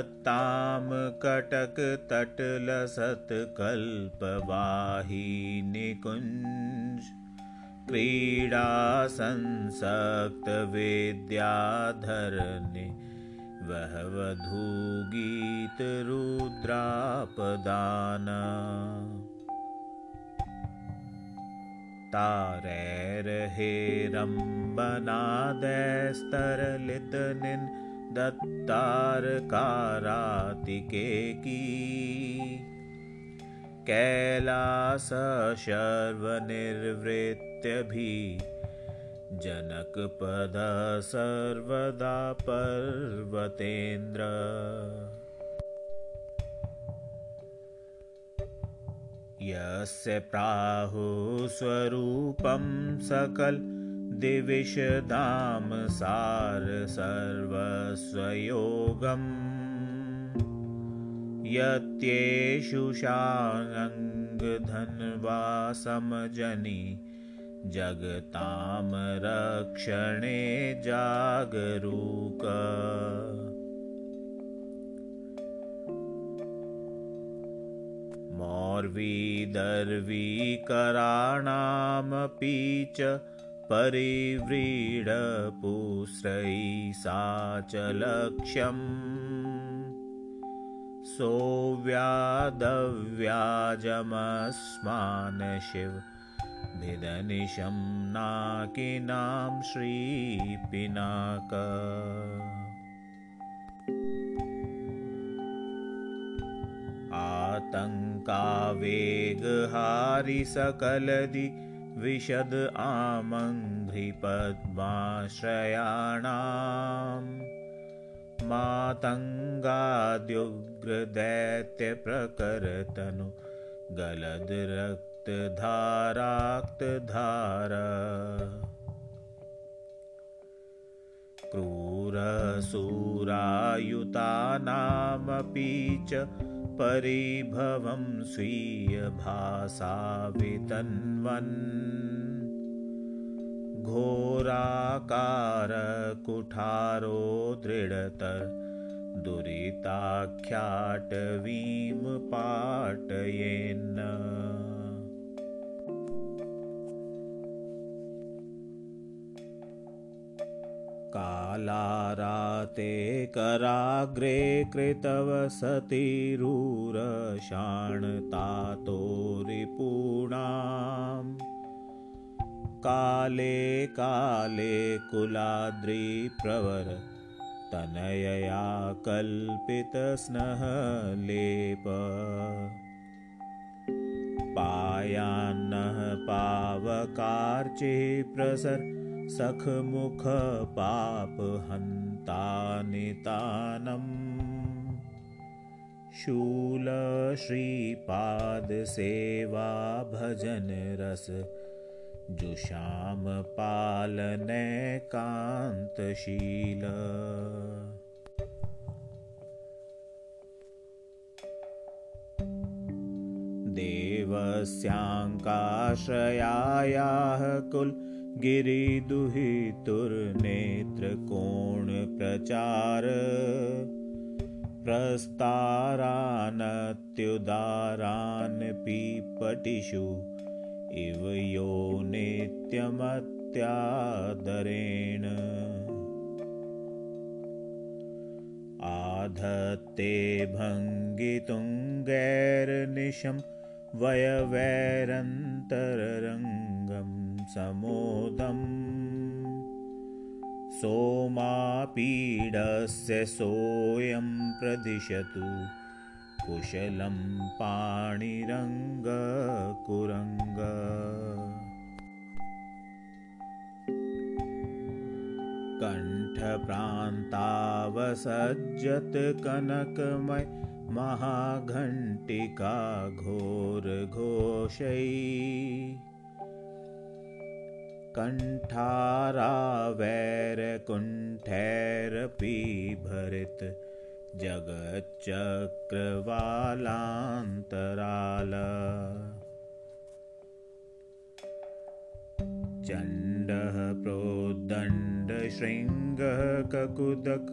दत्तां कटकतटलसत्कल्पवाही निकुञ्ज क्रीडासंसक्तवेद्याधरनि वहवधूगीतरुद्रापदान। तारैर्हेरम्बनादैस्तरलितनिन् दत्तारकारातिकेकी। कैलासशर्वनिर्वृत्यभि जनकपद सर्वदा पर्वतेन्द्र। यस्य प्राहुस्वरूपं सकल दिविषदाम सार सर्वस्वयोगम्। यत्येषुषानङ्गधन्वासमजनि जगतां रक्षणे जागरूक। मौर्वीदर्वीकराणामपि च परिव्रीडपुस्रैसा च लक्ष्यम् सोऽव्यादव्याजमस्मान् शिव भिदनिशं नाकिनां श्रीपिनाक। आतङ्कावेगहारि सकलदि विशद आमङ्घ्रिपद्माश्रयाणाम् मातङ्गाद्युग्रदैत्यप्रकरतनु गलद्रक्तधाराक्तधार क्रूरसूरायुतानामपि च परिभवं स्वीयभासा वितन्वन् घोराकारकुठारो दृढतर दुरिताख्याटवीं पाटयेन्न कालाराते कराग्रे कृतवसतिरूरशाणतातो रिपूणाम् काले काले कुलाद्रिप्रवर तनयया कल्पितस्नहलेप। पायान्नः पावकार्चे प्रसर सखमुखपापहन्तानितानम् शूलश्रीपादसेवा भजनरस जुषामपालनैकान्तशील देवस्याङ्काश्रयायाः कुलगिरिदुहितुर्नेत्रकोणप्रचार प्रस्तारानत्युदारान् पीपटिषु इव यो नित्यमत्यादरेण। आधत्ते भङ्गितुङ्गैर्निशं वयवैरन्तररङ्गं समोदम्। सोमापीडस्य सोऽयं प्रदिशतु। कुशलं पाणिरङ्गकुरङ्ग। कण्ठप्रान्तावसज्जतकनकमय महाघण्टिका घोरघोषै कण्ठारावैरकुण्ठैरपि भरित जगच्चक्रवालान्तराल। चण्डः प्रोद्दण्डशृङ्गः ककुदक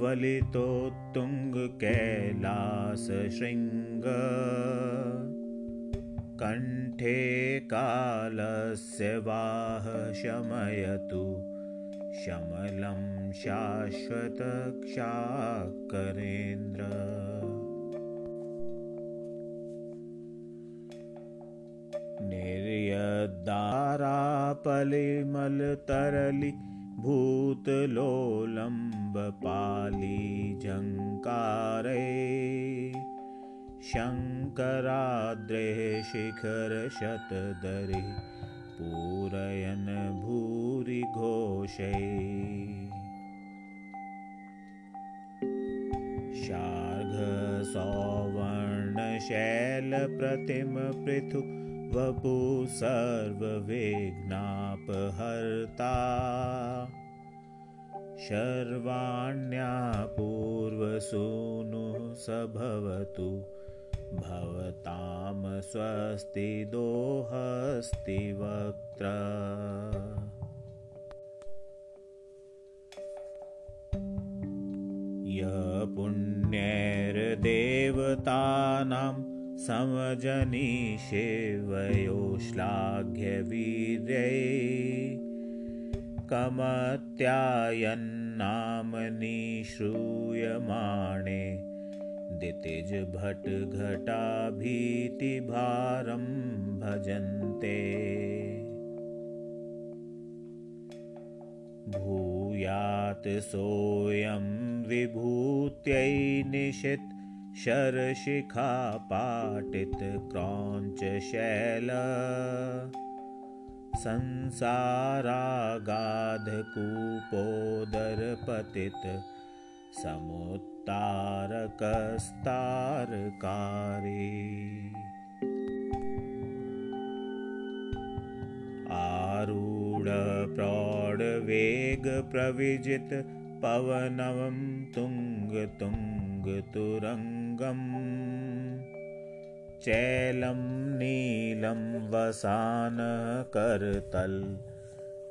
वलितोत्तुङ्गकैलासशृङ्ग कण्ठे कालस्य वाह शमयतु। शमलं शाश्वतक्षाकरेन्द्र निर्यदारापलिमलतरलि भूतलोलम्बपालीझङ्कारे शङ्कराद्रेः शिखरशतदरि पूरयन् भूरिघोषै। शार्घसौवर्णशैलप्रतिमपृथु वपु सर्वविघ्नापहर्ता शर्वाण्या पूर्वसूनुः स भवतु भवतां स्वस्ति दोहस्ति वक्त्र य पुण्यैर्देवतानां समजनिषेवयो श्लाघ्यवीर्यै कमत्यायन्नामनि श्रूयमाणे दितिजभटघटाभीतिभारं भजन्ते। भूयात् सोऽयं विभूत्यै निशित् शरशिखापाटितक्रौञ्चशैल संसारागाधकूपोदरपतित समुत्तारकस्तारकारी आरूढप्रौढवेगप्रविजित पवनवं तुङ्गतुङ्गतुरङ्गम् चैलं नीलं वसानकरतल्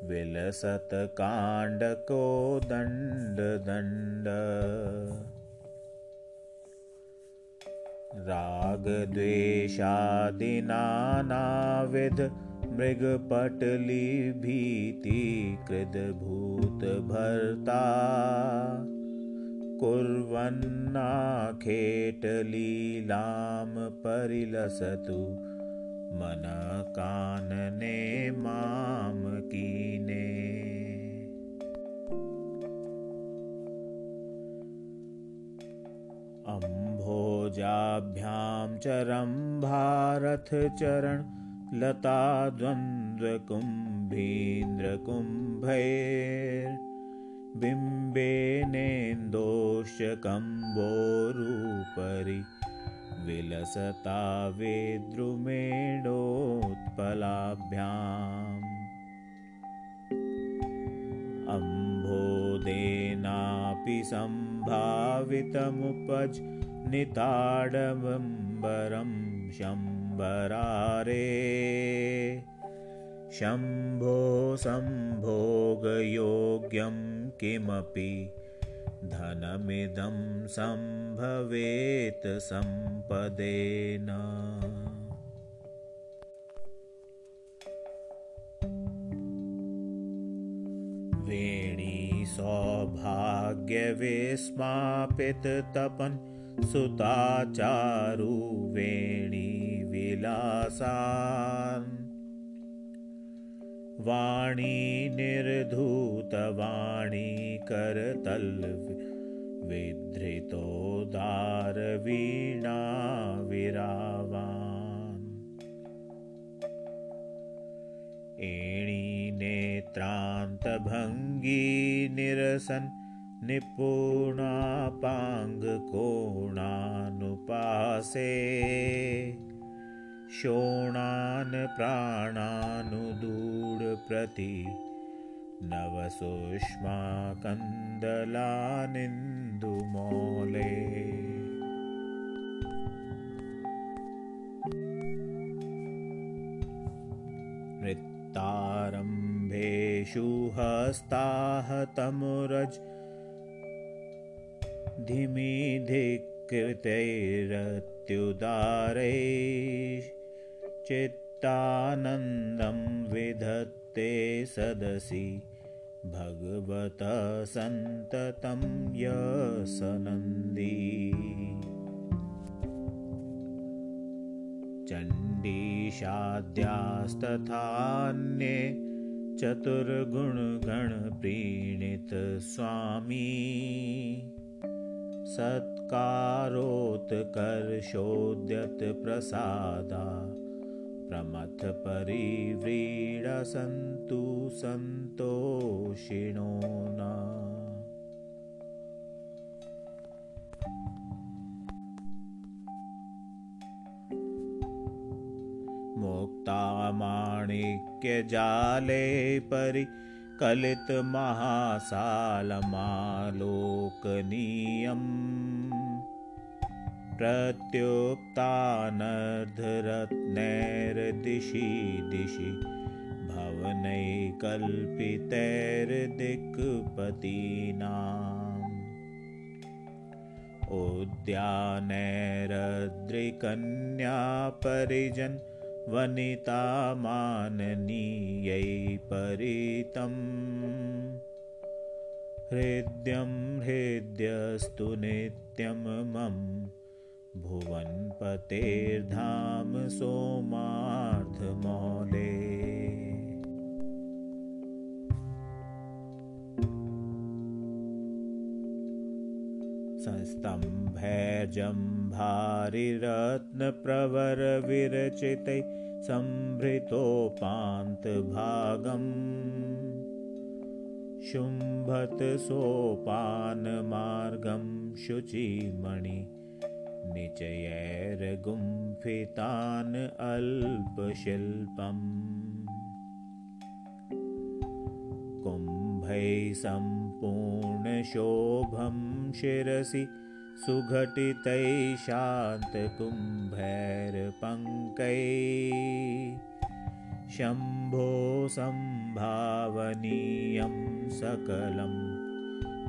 विलसत्काण्डको दण्ड रागद्वेषादिनानाविध मृगपटलिभीतिकृद्भूतभर्ता कुर्वन्नाखेटलीलां परिलसतु मनकानने मां कीने अम्भोजाभ्यां चरं भारथचरण लता बिम्बेनेन्दोषकम्बोरूपरि विलसता वेद्रुमेणोत्पलाभ्याम्। अम्भोदेनापि सम्भावितमुपज निताडमम्बरं शम्बरारे। शम्भो सम्भोगयोग्यं किमपि धनमिदं सम्भवेत् सम्पदेन। वेणी सौभाग्यविस्मापिततपन् विलासान् वाणी निर्धूतवाणी करतल्विधृतोदारवीणा विरावान् एणी नेत्रान्तभङ्गी निरसन् निपुणापाङ्गकोणानुपासे शोणान् प्राणानुदूढप्रति नवसुष्माकन्दलानिन्दुमौले नृत्तारम्भेषु हस्ताहतमुरज चित्तानन्दं विधत्ते सदसि भगवतः सन्ततं यसनन्दी चण्डीशाद्यास्तथान्ये चतुर्गुणगणप्रीणितस्वामी सत्कारोत्कर्षोद्यतप्रसादा प्रमथपरिव्रीडसन्तु सन्तोषिणो न। मुक्तामाणिक्यजाले परि कलितमहासालमालोकनीयम् प्रत्युक्तानर्धरत्नैर्दिशि दिशि भवनैकल्पितैर्दिक्पतीनाम् उद्यानैरद्रिकन्यापरिजन् वनितामाननीयै परितम् हृद्यं हृद्यस्तु नित्यं मम भुवनपतेर्धाम सोमार्थमौले संस्तम्भैर्जम्भारिरत्नप्रवरविरचितै संभृतोपान्तभागम् शुम्भतसोपानमार्गं शुचिमणि निचयैर्गुम्फितान् अल्पशिल्पम् कुम्भैः सम्पूर्णशोभं शिरसि सुघटितैः शान्तकुम्भैर्पङ्कैः। शम्भो सम्भावनीयं सकलम्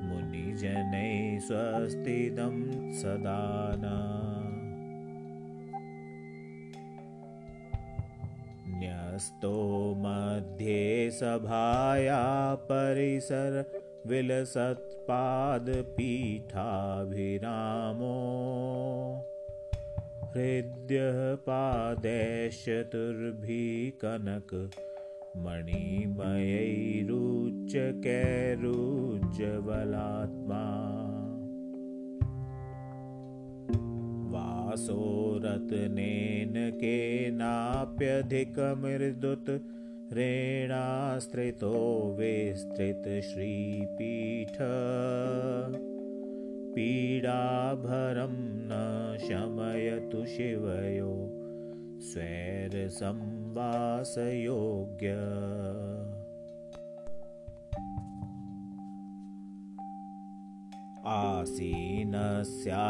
मुनिजनैः स्वस्तिदं सदा न्यस्तो मध्ये सभाया परिसर विलसत्पादपीठाभिरामो हृद्यः पादैश्चतुर्भिः कनक मणिमयैरुच्चकैरुज्ज्वलात्मा वासोरत्नेन केनाप्यधिकमृदुत रेणास्त्रितो विस्तृतश्रीपीठ पीडाभरं न शमयतु शिवयो स्वैरसंवासयोग्य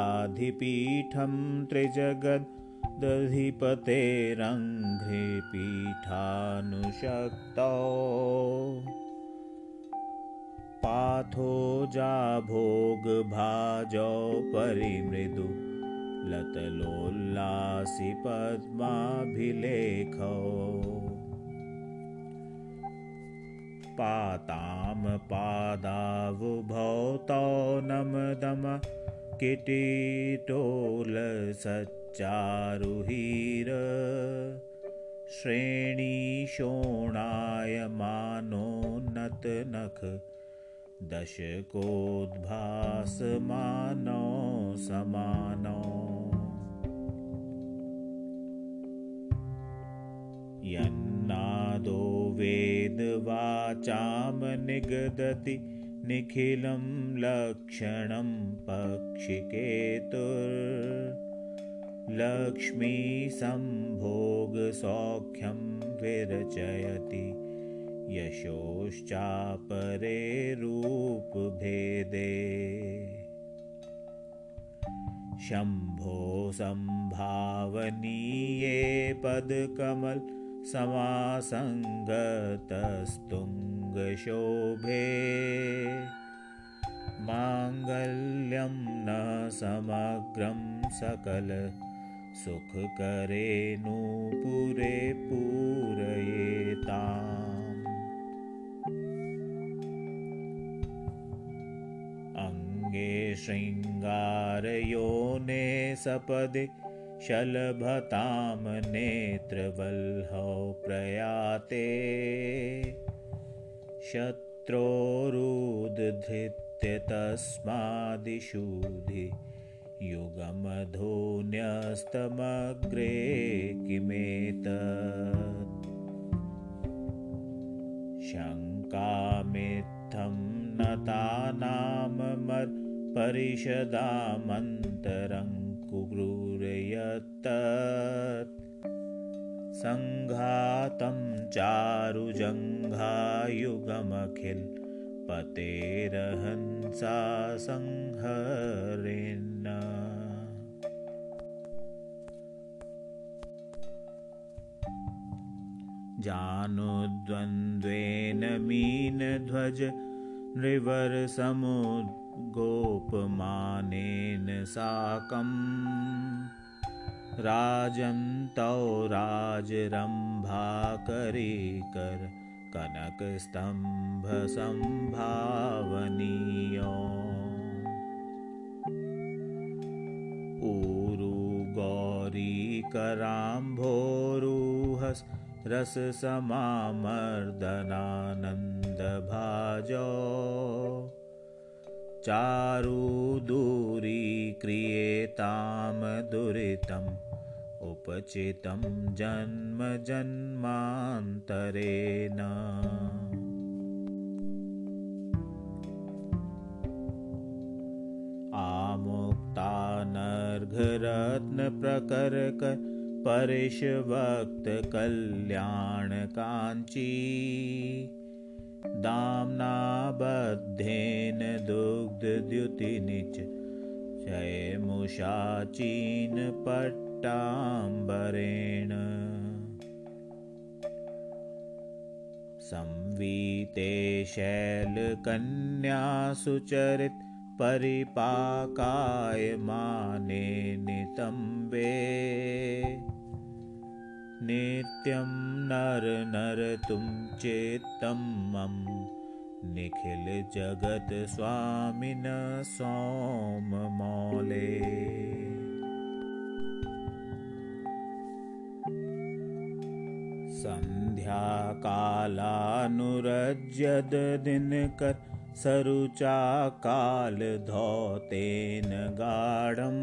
आसीनस्याधिपीठं त्रिजगदधिपतेरङ्घ्रिपीठानुशक्तौ पाथो जाभोगभाजौ परिमृदु लतलोल्लासि पद्माभिलेखौ। पातां पादावुभौतौ नमदम किटीटोलसच्चारुहीर श्रेणीशोणायमानोन्नतनख दशकोद्भासमानौ समानौ। यन्नादो वेदवाचां निगदति निखिलं लक्षणं पक्षिकेतुर्लक्ष्मीसम्भोगसौख्यं विरचयति। यशोश्चापरे रूपभेदे। शम्भो सम्भावनीये पदकमल समासङ्गतस्तुङ्गशोभे माङ्गल्यं न समग्रं सकल सुखकरे नूपुरे पूरयेताम्। अङ्गे शृङ्गारयोने सपदि शलभतां नेत्रवल्हौ प्रयाते शत्रोरुद्धृत्य तस्मादिशुधि युगमधोन्यस्तमग्रे किमेतत्? शङ्कामित्थं नतानामपरिषदामन्तरं कुग्रूरयत्तत् सङ्घातं चारुजङ्घायुगमखिल पतेरहंसा संहरेन्न जानुद्वन्द्वेन मीनध्वज नृवरसमुद्गोपमानेन साकम्। राजन्तौ राजरम्भाकरीकर कनकस्तम्भसम्भावनीयो। ऊरुगौरीकराम्भोरुहस् रससमामर्दनानन्दभाजो। चारुदूरीक्रियेतां दुरितम् उपचितं जन्म जन्मान्तरेण। आमुक्तानर्घरत्नप्रकरक परिशभक्तकल्याणकाञ्ची दाम्नाबद्धेन दुग्धद्युतिनिच जयमुषाचीनपट्टाम्बरेण संवीते शैलकन्यासुचरित परिपाकायमाने नितम्बे नित्यं नर नरतुं चेत्तमं निखिलजगत्स्वामिन सोममौले सन्ध्याकालानुरज्यददिनकर सरुचाकालधौतेन गाढम्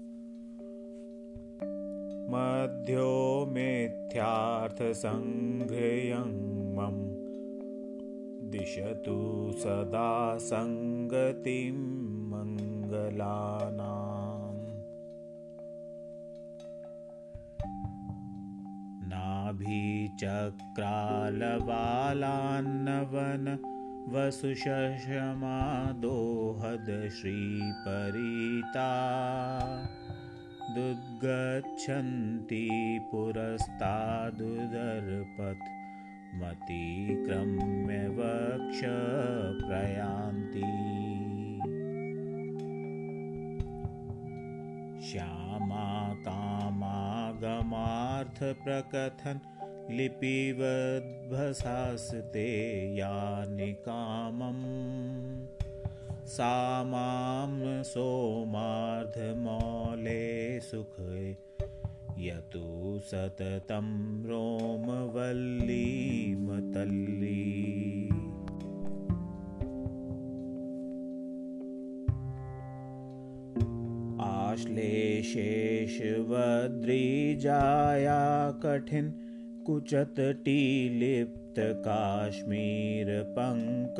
मध्यो मिथ्यार्थसङ्घ्रियङ्मं दिशतु सदा सङ्गतिं मङ्गलानाम् नाभिचक्रालवालान्नवन वसुषमादोहद श्रीपरीता दुद्गच्छन्ति पुरस्तादुदर्पथ मतिक्रम्य वक्ष प्रयान्ति श्यामा कामागमार्थप्रकथन् लिपिवद्भसास्ते यानि कामम् सा मां सोमार्धमौले सुखे यतु सततं रोमवल्लीमतल्ली आश्लेषेषवद्रिजाया कठिन कुचतटीलिप्तकाश्मीरपङ्क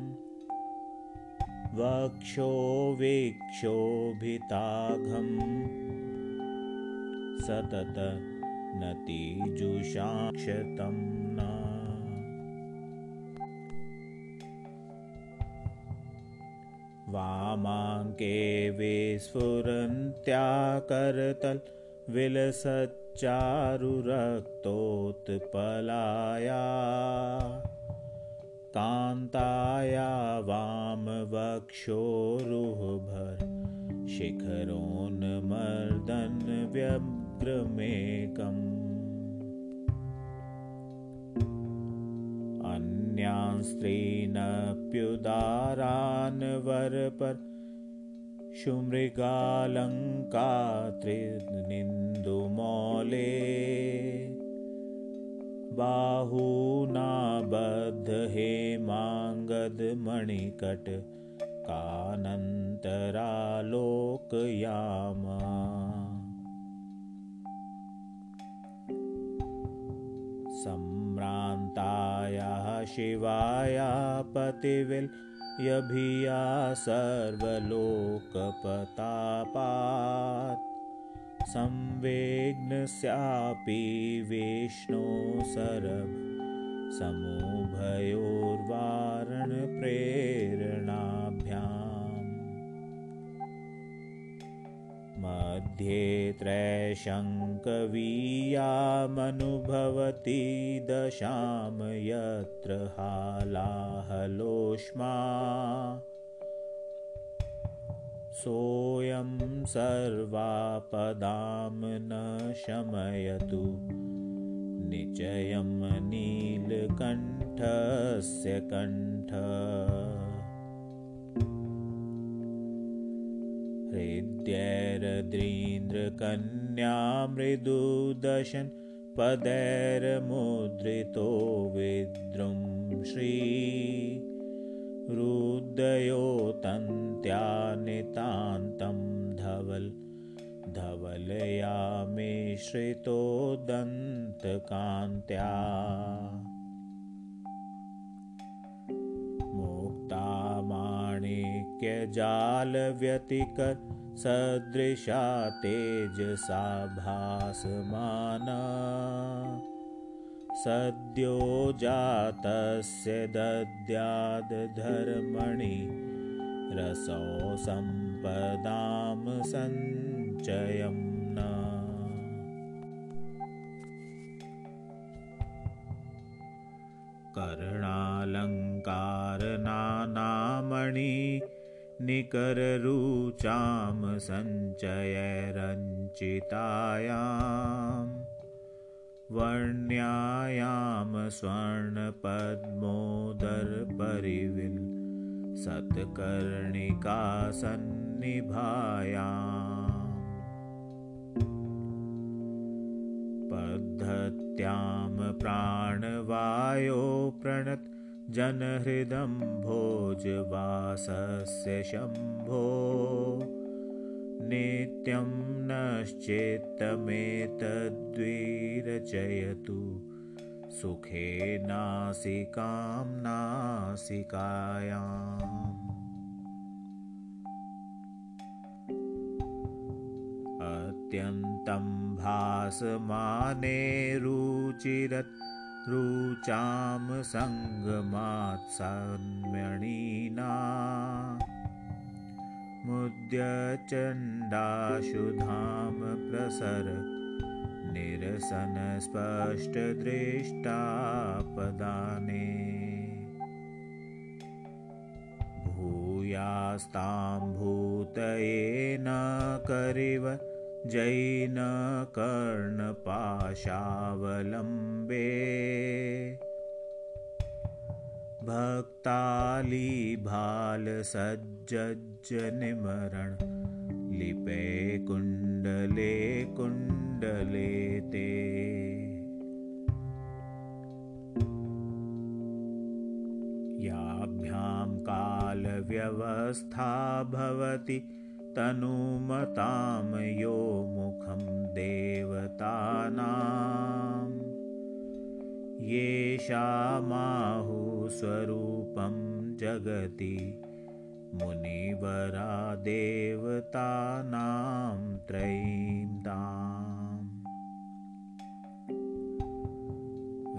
दक्षारातेरुदूढप्रतिनवमणिमालावलिभासमानम् वक्षोवीक्षोभिताघं सततनतिजुषाक्षतं न वामाङ्के विस्फुरन्त्याकरतल्विलसच्चारुरक्तोत्पलाया कान्ताया वामवक्षोरुहभर शिखरोन्मर्दनव्यग्रमेकम् अन्यान् स्त्रीनप्युदारान् वरपर शुमृगालङ्कात्रिनिन्दुमौले बाहूनाबद्धहेमाङ्गदमणिकटकानन्तरालोकयामा सम्भ्रान्तायाः शिवाया पतिविल्यभिया सर्वलोकपतापात् संवेग्नस्यापि विष्णो सरभ समूभयोर्वारणप्रेरणाभ्याम्। मध्ये त्रैशङ्कवीयामनुभवति दशां यत्र हालाहलोष्मा सोऽयं सर्वापदां न शमयतु। निचयं नीलकण्ठस्य कण्ठ। हृद्यैरद्रीन्द्रकन्या मृदुदशन् पदैर्मुद्रितो विद्रुं श्री रुदयो तन्त्यानितान्तं धवल धवलया मिश्रितो दन्तकान्त्या। सदृशा तेजसा भासमाना सद्यो जातस्य दद्यादधर्मणि रसौ सम्पदां सञ्चयं न। कर्णालङ्कारनानामणि निकररुचां सञ्चयरञ्चितायाम् वर्ण्यायां स्वर्णपद्मोदरपरिविल् सत्कर्णिकासन्निभाया पद्धत्यां प्राणवायो प्रणत जनहृदं भोजवासस्य शम्भो नित्यं नश्चेत्तमेतद्विरचयतु। सुखे नासिकां नासिकायाम्। अत्यन्तं भासमाने रुचिरत् रुचां सङ्गमात्सन्मणिना मुद्यचण्डाशुधां प्रसर निरसनस्पष्टदृष्टापदाने। भूयास्ताम्भूतये न करिव जैनकर्णपाशावलम्बे भक्तालीभालसज्जनिमरण लिपे कुण्डले कुण्डले ते। याभ्यां कालव्यवस्था भवति तनुमतां यो मुखं देवतानाम्। येषामाहुस्वरूपं जगति मुनिवरा देवतानां त्रयीं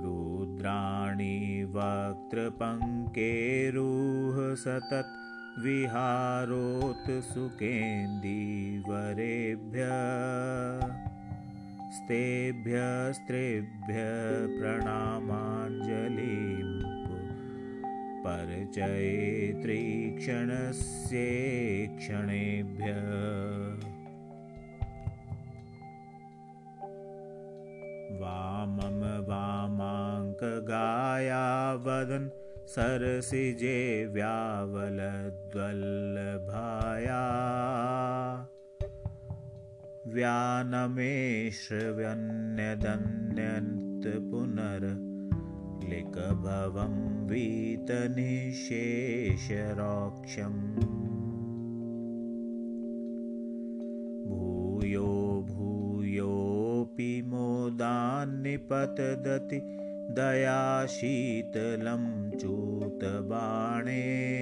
रुद्राणि वक्त्रपङ्केरुः सतत् विहारोत्सुकेन्दीवरेभ्य स्तेभ्यस्त्रेभ्य प्रणामाञ्जलिं परचयित्रीक्षणस्य क्षणेभ्य वामं वामाङ्कगाया वदन् सरसिजे व्यावलद्वल्लभाया व्यानमेष्व्यन्यदन्यन्तपुनर्लिकभवं वीतनिशेषरोक्षम्। भूयो भूयोऽपि मोदान्निपतदति दयाशीतलं चूतबाणे।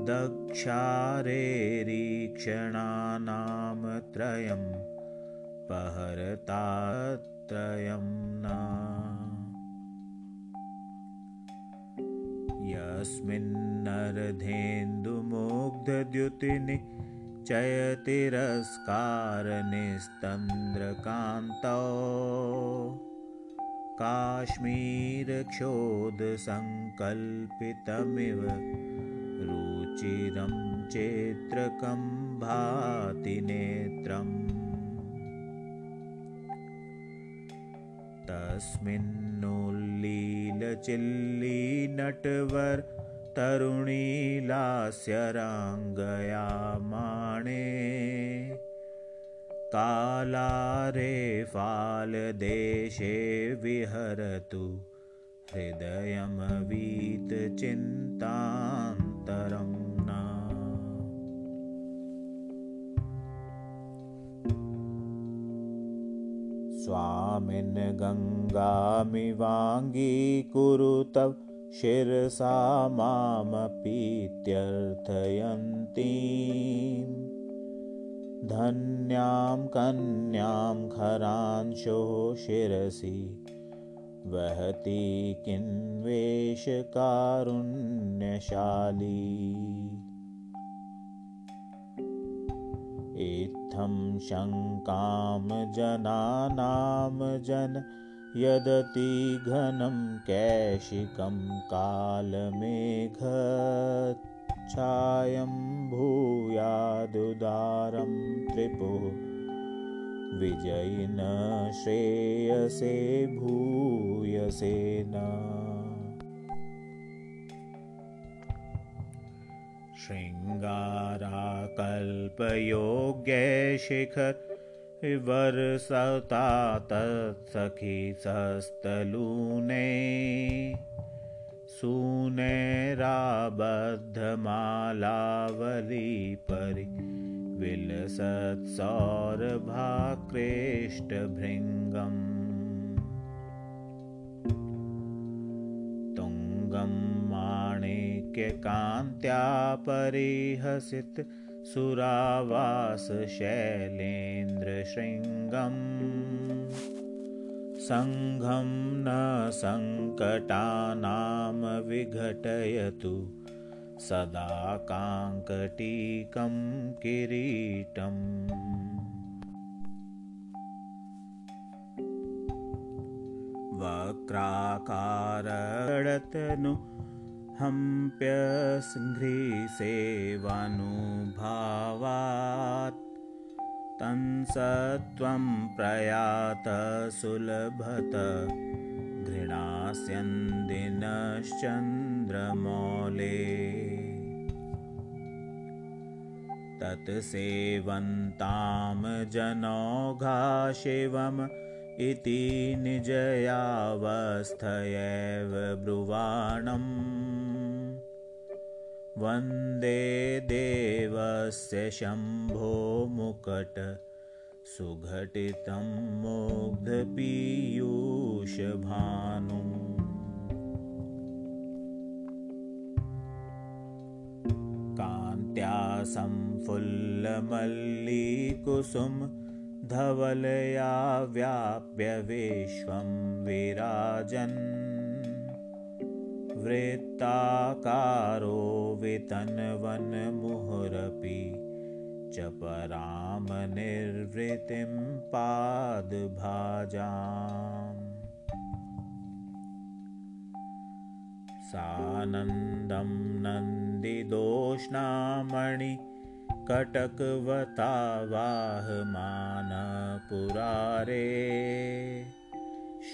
दक्षारेरीक्षणानां त्रयं पहरतात्रयं न यस्मिन्नर्धेन्दुमुग्धद्युतिनि चयतिरस्कारनिस्तन्द्रकान्तौ। काश्मीरक्षोधसङ्कल्पितमिव रुचिरं चेत्रकं भाति नेत्रम् तस्मिन्नुल्लीलचिल्लीनटवर तरुणीलास्यराङ्गयामाणे कालारे फालदेशे विहरतु हृदयमवीतचिन्तान्तरं स्वामिन् गङ्गामिवाङ्गीकुरु तव शिरसा मामपीत्यर्थयन्ती। धन्यां कन्यां खरांशो शिरसि वहति किन्वेषकारुण्यशाली इत्थं शङ्कां जनानां जन यदति घनं कैशिकं कालमेघच्छायं भूयादुदारं त्रिपुः। विजयिन श्रेयसे भूयसे न शृङ्गाराकल्पयोग्यशिखर वर्षता तत्सखी सस्तलूने सूनेराबद्धमालावलीपरि विलसत्सौरभाक्रेष्टभृङ्गम् माणिक्यकान्त्या परिहसित सुरावासशैलेन्द्रशृङ्गम् सङ्घं न सङ्कटानां विघटयतु। सदा काङ्कटीकं किरीटम्। वक्राकारडतनु हम्प्यसङ्घ्रिसेवानुभावात् तंसत्वं प्रयातसुलभत घृणास्यन्दिनश्चन्द्रमौले। तत्सेवन्तां जनौघा शिवम् इति निजयावस्थयैव ब्रुवाणम् वन्दे देवस्य शम्भो मुकट सुघटितं मुग्धपीयूषभानु कान्त्या संफुल्लमल्लीकुसुम धवलया व्याप्य विश्वं विराजन् वृत्ताकारो वितन्वन्मुहुरपि च परां निर्वृतिं पादभाजाम् सानन्दं नन्दिदोष्णामणि कटकवता वाहमानपुरारे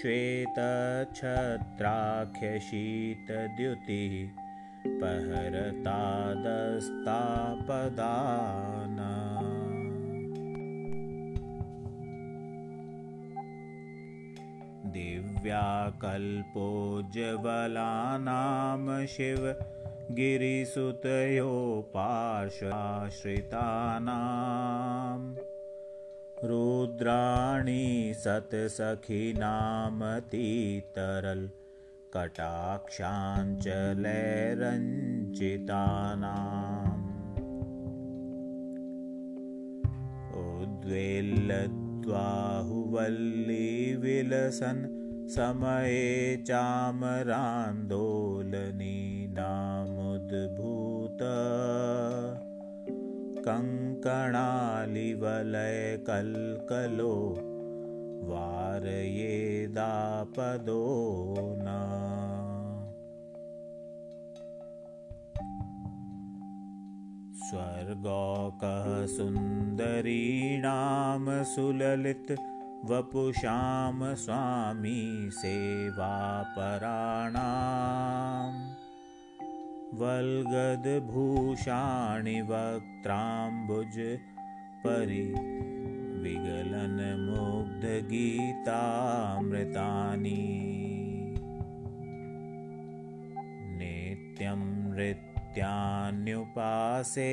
श्वेतच्छत्राख्यशीतद्युतिः पहरतादस्तापदान। दिव्याकल्पोज्ज्वलानां शिव गिरिसुतयोपाश्राश्रितानां रुद्राणि सत्सखीनामतीतरल्कटाक्षाञ्चलैरञ्चितानाम् उद्वेल्लद्वाहुवल्लीविलसन् समये चामरान्दोलनीनामुद्भूत कङ्कणालिवलयकल्कलो वारयेदापदो न। स्वर्गौकः सुन्दरीणां सुललित वपुषां स्वामी सेवापराणाम् वल्गद्भूषाणि वक्त्राम्बुज परिविगलन्मुग्धगीतामृतानि नित्यं नृत्यान्युपासे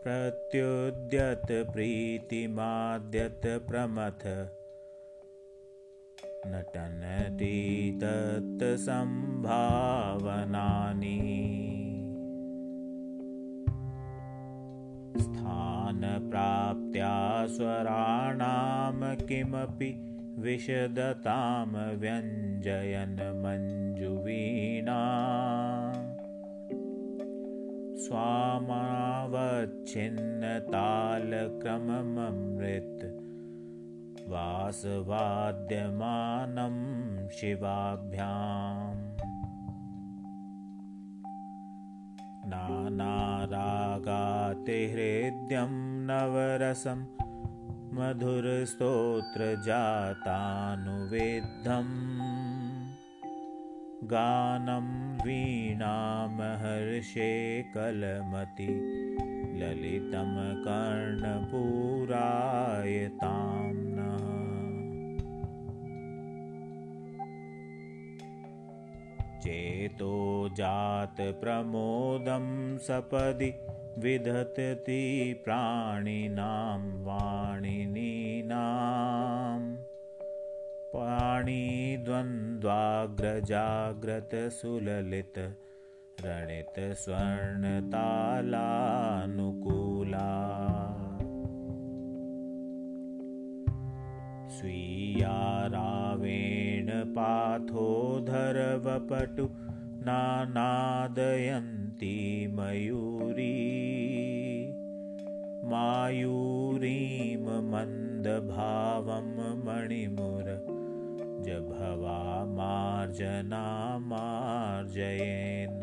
भुजविधुतिपदन्यासभावावलोक प्रत्युद्यतप्रीतिमाद्यतप्रमथ नटनति तत्सम्भावनानि स्थानप्राप्त्या स्वराणां किमपि विशदतां व्यञ्जयन् मञ्जुवीणा स्वामावच्छिन्नतालक्रमममृत वासवाद्यमानं शिवाभ्याम्। नानारागातिहृद्यं नवरसं मधुरस्तोत्रजातानुवेद्धम् गानं वीणामहर्षे कलमति ललितं कर्णपूरायतां नः। चेतो जातप्रमोदं सपदि विधतति प्राणिनां वाणिनीनाम् पाणिद्वन्द्वाग्रजाग्रतसुललितरणितस्वर्णतालानुकूला स्वीयारावेण पाथोधरवपटु नानादयन्ती मयूरी। मायूरीं मन्दभावं मणिमुर जभवामार्जनामार्जयेन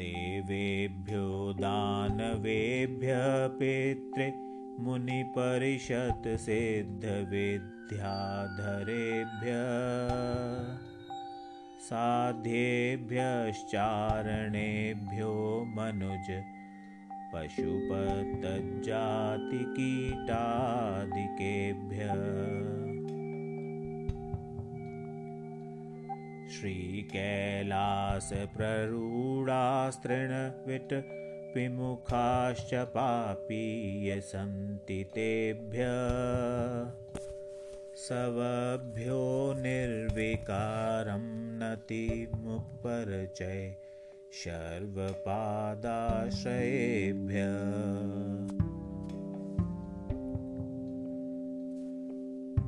देवेभ्यो दानवेभ्य पित्रे मुनिपरिषत्सिद्धविद्याधरेभ्य साध्येभ्यश्चारणेभ्यो मनुज पशुपतज्जातिकीटादिकेभ्य श्रीकैलासप्ररूढास्तृणविट विमुखाश्च पापीय सन्ति तेभ्य सवभ्यो निर्विकारं नतिमुपरचय शर्वपादाश्रयेभ्य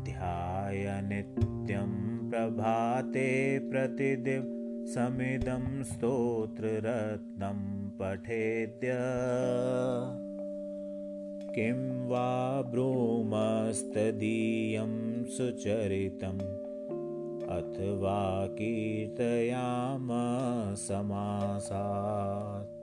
ध्याय नित्यं प्रभाते प्रतिदिवसमिदं स्तोत्ररत्नं पठेद्य। किं वा ब्रूमस्तदीयं सुचरितम् अथवा कीर्तयाम समासात्।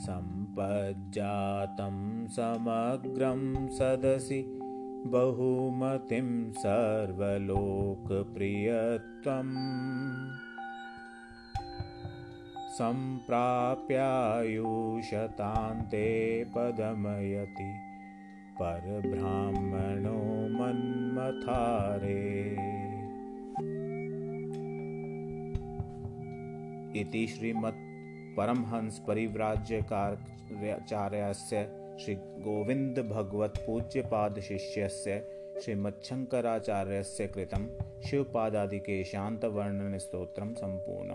सम्पज्जातं समग्रं सदसि बहुमतिं सर्वलोकप्रियत्वम्। सम्प्राप्यायुषतान्ते पदमयति परब्राह्मणो मन्मथारे इति श्रीमत् परमहंस परिव्राज्यकार्याचार्यस्य श्रीगोविन्दभगवत्पूज्यपादशिष्यस्य श्रीमच्छङ्कराचार्यस्य शांतवर्णन स्त्रोत्र संपूर्ण